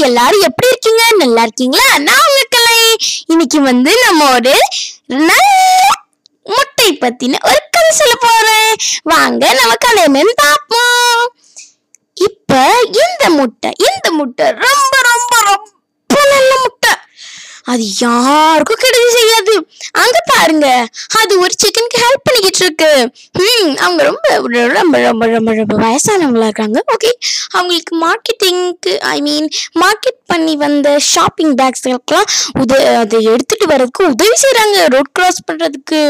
எல்லாரும் எப்படி இருக்கீங்க? நல்லா இருக்கீங்களா? நான் உங்க கலை. இன்னைக்கு வந்து நம்ம ஒரு நல்ல முட்டை பத்தின ஒரு கதை சொல்ல போறேன். வாங்க நம்ம கதை மேம் பார்ப்போம். இப்ப இந்த முட்டை இந்த முட்டை ரொம்ப அது யாருக்கும் கெடுதி செய்யாது. அங்க பாருங்க அது ஒரு சிக்கனுக்கு ஹெல்ப் பண்ணிக்கிட்டு இருக்கு. ம் அவங்க ரொம்ப ரொம்ப ரொம்ப ரொம்ப ரொம்ப வயசானவங்களா இருக்காங்க. ஓகே அவங்களுக்கு மார்க்கெட்டிங்க்கு ஐ மீன் மார்க்கெட் பண்ணி வந்த ஷாப்பிங் பேக்ஸ்களுக்கெல்லாம் உத அதை எடுத்துட்டு வர்றதுக்கு உதவி செய்கிறாங்க ரோட் கிராஸ் பண்றதுக்கு.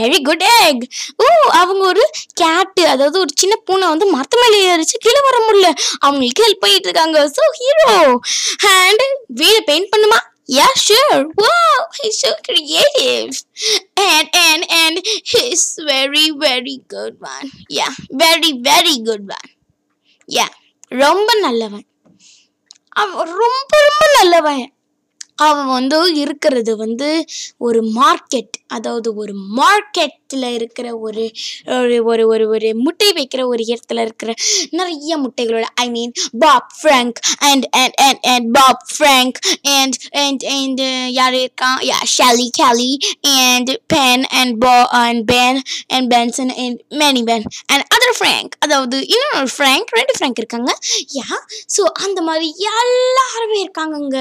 வெரி குட் எக் ஓ அவங்க ஒரு கேட்டு அதாவது ஒரு சின்ன பூனை வந்து மரத்து மேலே ஏறிச்சு கீழே வர முடியல. அவங்களுக்கு ஹெல்ப் பண்ணிட்டு இருக்காங்க. ஸோ ஹீரோ அண்ட் வீடு பெயிண்ட் பண்ணுமா? Yeah, sure. Wow, he's so creative. And and and he's very very good one. Yeah, very very good one. Yeah, ரொம்ப நல்லவன் அவன் ரொம்ப ரொம்ப நல்லவன் அவன் வந்து இருக்கிறது வந்து ஒரு மார்க்கெட் அதாவது ஒரு மார்க்கெட்டில் இருக்கிற ஒரு ஒரு ஒரு ஒரு ஒரு முட்டை வைக்கிற ஒரு இடத்துல இருக்கிற நிறைய முட்டைகளோட I mean Bob Frank and and and and Bob Frank and and and யார் இருக்கான் யா Sally Kelly and Ben and பா and Ben and Benson and Manny Ben and other Frank அதாவது இன்னொரு ஃப்ராங்க் ரெண்டு ஃப்ராங்க் இருக்காங்க. யா ஸோ அந்த மாதிரி எல்லாருமே இருக்காங்கங்க.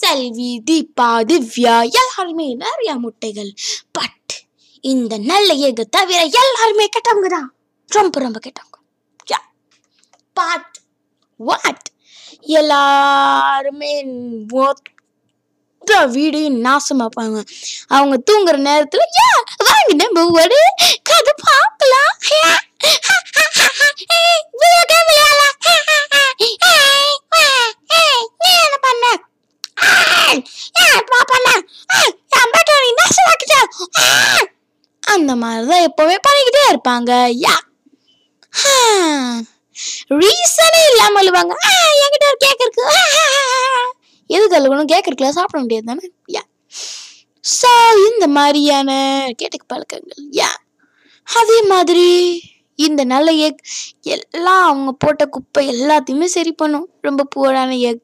செல்வி தீபா திவ்யா எல்லாருமே நிறைய முட்டைகள் பட் இந்த நல்ல ஏக தவிர எல்லாருமே கெட்டவங்க தான் ரொம்ப ரொம்ப கெட்டவங்க. யா. பட் வாட் எல்லாருமே மொத்த வீடையும் நாசமாப்பாங்க. அவங்க தூங்குற நேரத்துல ஏன் வாங்க நம்ம ஒரு கதை பார்க்கலாம் விளையாட விளையாடலாம் நீ என்ன பண்ண அந்த மாதிரிதான் எப்போவுமே பண்ணிக்கிட்டே இருப்பாங்க. யா. ரீசனே இல்லாம அழுவாங்க. என்கிட்ட ஒரு கேக் இருக்கு. எதுக்கு அழுகணும்? கேக் இருக்குல்ல சாப்பிட முடியாது தானே? யா. ஸோ இந்த மாதிரியான கேட்டுக்கு பழக்கங்கள். யா. அதே மாதிரி இந்த நல்ல எக் எல்லாம் அவங்க போட்ட குப்பை எல்லாத்தையுமே சரி பண்ணும். ரொம்ப புவரான எக்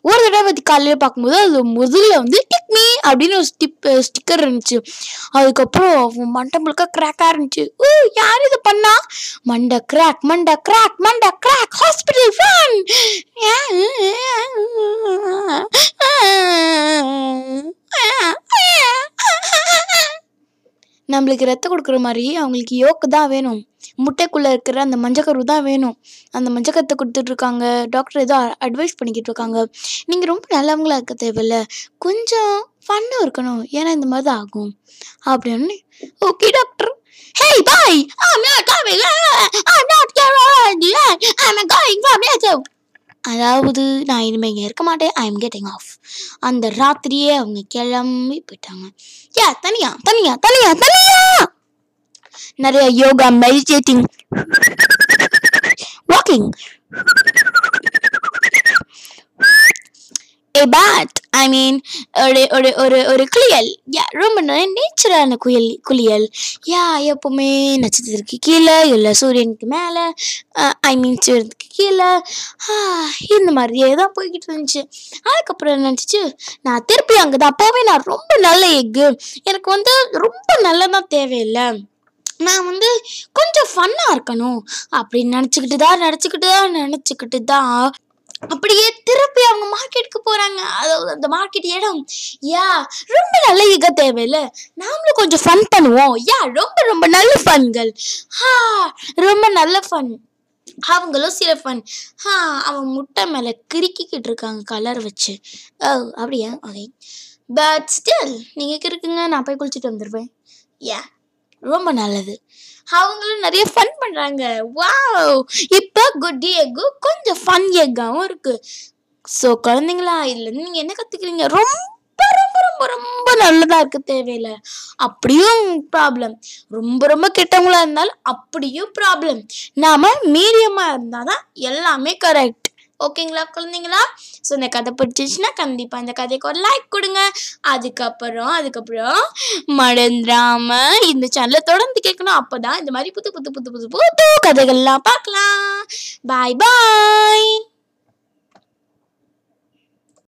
ஒரு தடவை பற்றி காலையில் பார்க்கும்போது அது முதல்ல வந்து டிக் மீ அப்படின்னு ஒரு ஸ்டிப் ஸ்டிக்கர் இருந்துச்சு. அதுக்கப்புறம் மண்டை முழுக்க கிராக்காக இருந்துச்சு. ஓ யார் இது பண்ணா? மண்டை கிராக் மண்டை கிராக் மண்டை கிராக் ஹாஸ்பிட்டல் ஃபேன் நம்மளுக்கு ரத்தம் கொடுக்குற மாதிரி அவங்களுக்கு யோக்கு தான் வேணும். முட்டைக்குள்ளே இருக்கிற அந்த மஞ்சக்கரு தான் வேணும். அந்த மஞ்சக்கத்தை கொடுத்துட்ருக்காங்க டாக்டர் ஏதோ அட்வைஸ் பண்ணிக்கிட்டு இருக்காங்க. நீங்கள் ரொம்ப நல்லவங்களா இருக்க தேவையில்ல. கொஞ்சம் ஃபன்னும் இருக்கணும். ஏன்னா இந்த மாதிரி தான் ஆகும். அப்படின்னு ஓகே டாக்டர் ஹேய் பாய் அதாவது நான் இனிமே இங்கே இருக்க மாட்டேன். ஐ எம் கெட்டிங் ஆஃப் அந்த ராத்திரியே அவங்க கிளம்பி போயிட்டாங்க. யா தனியா தனியா தனியா தனியா! நிறைய yoga meditating walking a bad I mean ஒரு ஒரு ஒரு ஒரு குளியல். யா ரொம்ப நேச்சரான குயல் குளியல். யா எப்போவுமே நட்சத்திரத்துக்கு கீழே இல்லை சூரியனுக்கு மேலே ஐ மீன் சூரியனுக்கு கீழே. இந்த மாதிரியே தான் போய்கிட்டு இருந்துச்சு. அதுக்கப்புறம் நினச்சிச்சு நான் திருப்பி அங்கே தான் அப்போவே நான் ரொம்ப நல்ல எக்கு எனக்கு வந்து ரொம்ப நல்லதான் தேவையில்லை. நான் வந்து கொஞ்சம் ஃபன்னாக இருக்கணும். அப்படின்னு நினச்சிக்கிட்டு தான் நினச்சிக்கிட்டு தான் நினச்சிக்கிட்டு தான் அப்படியே திருப்பி அவங்க மார்க்கெட்டுக்கு போறாங்க. அதாவது அந்த மார்க்கெட் இடம் யா ரொம்ப நல்ல இக தேவையில்ல. நாமளும் கொஞ்சம் ஃபன் பண்ணுவோம். யா ரொம்ப ரொம்ப நல்ல ஃபன்கள் ஹா ரொம்ப நல்ல ஃபன் அவங்களும் சில ஃபன் ஹா அவன் முட்டை மேலே கிறுக்கிக்கிட்டு இருக்காங்க கலர் வச்சு. ஓ அப்படியா? ஓகே பட் ஸ்டில் நீங்கள் கிறுக்குங்க. நான் போய் குளிச்சுட்டு வந்துடுவேன் யா. ரொம்ப நல்லது. அவங்களும் நிறைய ஃபன் பண்ணுறாங்க வாவ் இப்போ குட் எக்கு கொஞ்சம் ஃபன் எக்காகவும் இருக்குது ஸோ குழந்தைங்களா இதுலேருந்து நீங்கள் என்ன கற்றுக்குறீங்க ரொம்ப ரொம்ப ரொம்ப ரொம்ப நல்லதாக இருக்க தேவையில்ல. அப்படியும் ப்ராப்ளம் ரொம்ப ரொம்ப கெட்டவங்களாக இருந்தாலும் அப்படியும் ப்ராப்ளம் நாம் மீடியமாக இருந்தால் தான் எல்லாமே கரெக்ட் ஓகேங்களா? குழந்தைங்களா? ஸோ இந்த கதை பிடிச்சிச்சுன்னா கண்டிப்பாக இந்த கதைக்கு ஒரு லைக் கொடுங்க. அதுக்கப்புறம் அதுக்கப்புறம் மறந்துடாம இந்த சேனலை தொடர்ந்து கேட்கணும். அப்போ தான் இந்த மாதிரி புது புது புது புது புது கதைகள்லாம் பார்க்கலாம். பாய் பாய்